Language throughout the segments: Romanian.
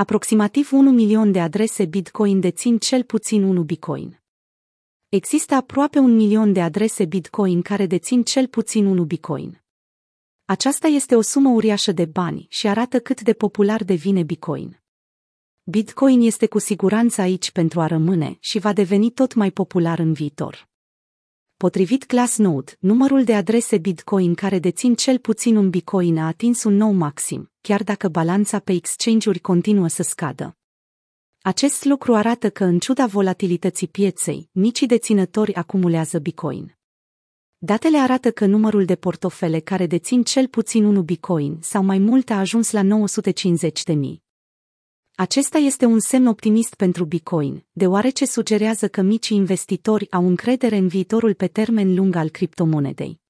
Aproximativ 1 milion de adrese Bitcoin dețin cel puțin 1 Bitcoin. Există aproape un milion de adrese Bitcoin care dețin cel puțin 1 Bitcoin. Aceasta este o sumă uriașă de bani și arată cât de popular devine Bitcoin. Bitcoin este cu siguranță aici pentru a rămâne și va deveni tot mai popular în viitor. Potrivit Glassnode, numărul de adrese Bitcoin care dețin cel puțin un Bitcoin a atins un nou maxim, chiar dacă balanța pe exchange-uri continuă să scadă. Acest lucru arată că, în ciuda volatilității pieței, micii deținători acumulează Bitcoin. Datele arată că numărul de portofele care dețin cel puțin unul Bitcoin sau mai mult a ajuns la 950 de mii. Acesta este un semn optimist pentru Bitcoin, deoarece sugerează că micii investitori au încredere în viitorul pe termen lung al criptomonedei.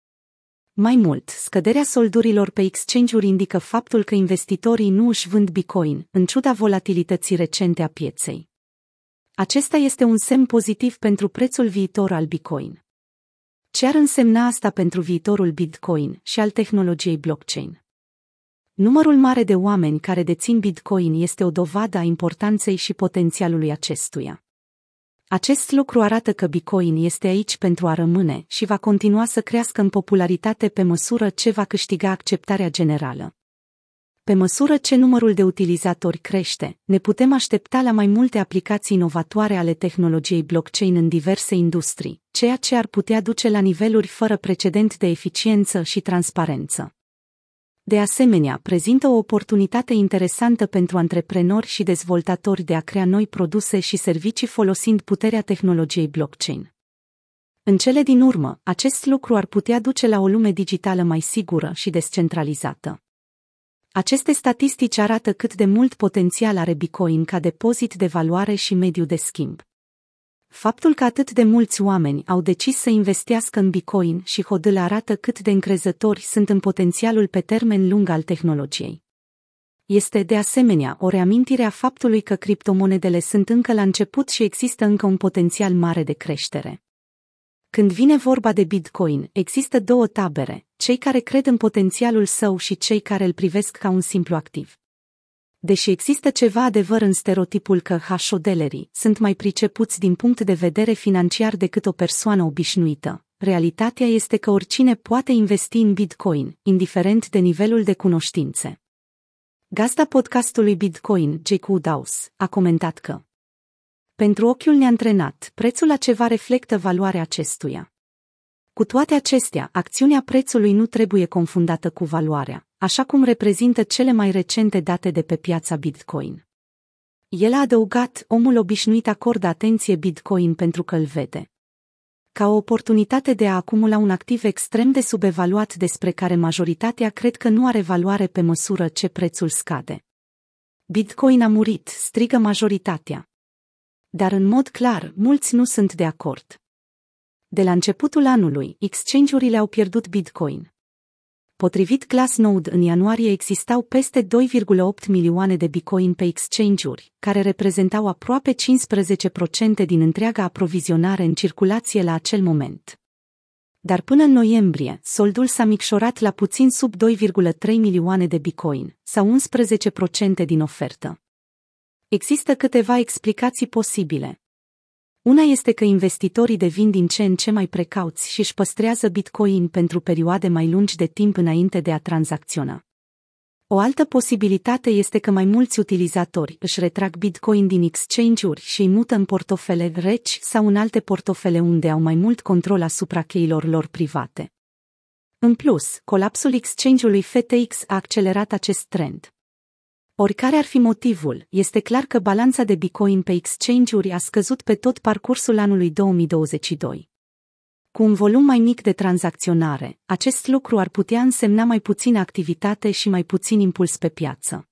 Mai mult, scăderea soldurilor pe exchange-uri indică faptul că investitorii nu își vând Bitcoin, în ciuda volatilității recente a pieței. Acesta este un semn pozitiv pentru prețul viitor al Bitcoin. Ce ar însemna asta pentru viitorul Bitcoin și al tehnologiei blockchain? Numărul mare de oameni care dețin Bitcoin este o dovadă a importanței și potențialului acestuia. Acest lucru arată că Bitcoin este aici pentru a rămâne și va continua să crească în popularitate pe măsură ce va câștiga acceptarea generală. Pe măsură ce numărul de utilizatori crește, ne putem aștepta la mai multe aplicații inovatoare ale tehnologiei blockchain în diverse industrii, ceea ce ar putea duce la niveluri fără precedent de eficiență și transparență. De asemenea, prezintă o oportunitate interesantă pentru antreprenori și dezvoltatori de a crea noi produse și servicii folosind puterea tehnologiei blockchain. În cele din urmă, acest lucru ar putea duce la o lume digitală mai sigură și descentralizată. Aceste statistici arată cât de mult potențial are Bitcoin ca depozit de valoare și mediu de schimb. Faptul că atât de mulți oameni au decis să investească în Bitcoin și hodâl arată cât de încrezători sunt în potențialul pe termen lung al tehnologiei. Este, de asemenea, o reamintire a faptului că criptomonedele sunt încă la început și există încă un potențial mare de creștere. Când vine vorba de Bitcoin, există două tabere, cei care cred în potențialul său și cei care îl privesc ca un simplu activ. Deși există ceva adevăr în stereotipul că hashodelerii sunt mai pricepuți din punct de vedere financiar decât o persoană obișnuită, realitatea este că oricine poate investi în Bitcoin, indiferent de nivelul de cunoștințe. Gazda podcastului Bitcoin, Jake Woodhouse, a comentat că pentru ochiul neantrenat, prețul la ceva reflectă valoarea acestuia. Cu toate acestea, acțiunea prețului nu trebuie confundată cu valoarea, așa cum reprezintă cele mai recente date de pe piața Bitcoin. El a adăugat, omul obișnuit acordă atenție Bitcoin pentru că îl vede. Ca o oportunitate de a acumula un activ extrem de subevaluat despre care majoritatea cred că nu are valoare pe măsură ce prețul scade. Bitcoin a murit, strigă majoritatea. Dar în mod clar, mulți nu sunt de acord. De la începutul anului, exchange-urile au pierdut Bitcoin. Potrivit Glassnode, în ianuarie existau peste 2,8 milioane de bitcoin pe exchange-uri, care reprezentau aproape 15% din întreaga aprovizionare în circulație la acel moment. Dar până în noiembrie, soldul s-a micșorat la puțin sub 2,3 milioane de bitcoin, sau 11% din ofertă. Există câteva explicații posibile. Una este că investitorii devin din ce în ce mai precauți și își păstrează Bitcoin pentru perioade mai lungi de timp înainte de a tranzacționa. O altă posibilitate este că mai mulți utilizatori își retrag Bitcoin din exchange-uri și îi mută în portofele reci sau în alte portofele unde au mai mult control asupra cheilor lor private. În plus, colapsul exchange-ului FTX a accelerat acest trend. Oricare ar fi motivul, este clar că balanța de Bitcoin pe exchange-uri a scăzut pe tot parcursul anului 2022. Cu un volum mai mic de tranzacționare, acest lucru ar putea însemna mai puțină activitate și mai puțin impuls pe piață.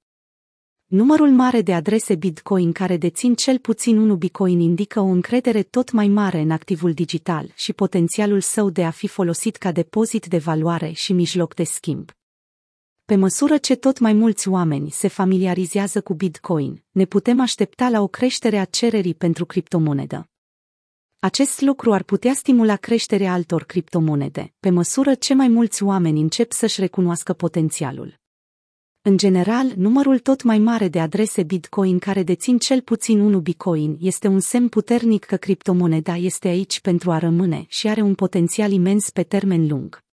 Numărul mare de adrese Bitcoin care dețin cel puțin unul Bitcoin indică o încredere tot mai mare în activul digital și potențialul său de a fi folosit ca depozit de valoare și mijloc de schimb. Pe măsură ce tot mai mulți oameni se familiarizează cu Bitcoin, ne putem aștepta la o creștere a cererii pentru criptomonedă. Acest lucru ar putea stimula creșterea altor criptomonede, pe măsură ce mai mulți oameni încep să-și recunoască potențialul. În general, numărul tot mai mare de adrese Bitcoin care dețin cel puțin 1 Bitcoin este un semn puternic că criptomoneda este aici pentru a rămâne și are un potențial imens pe termen lung.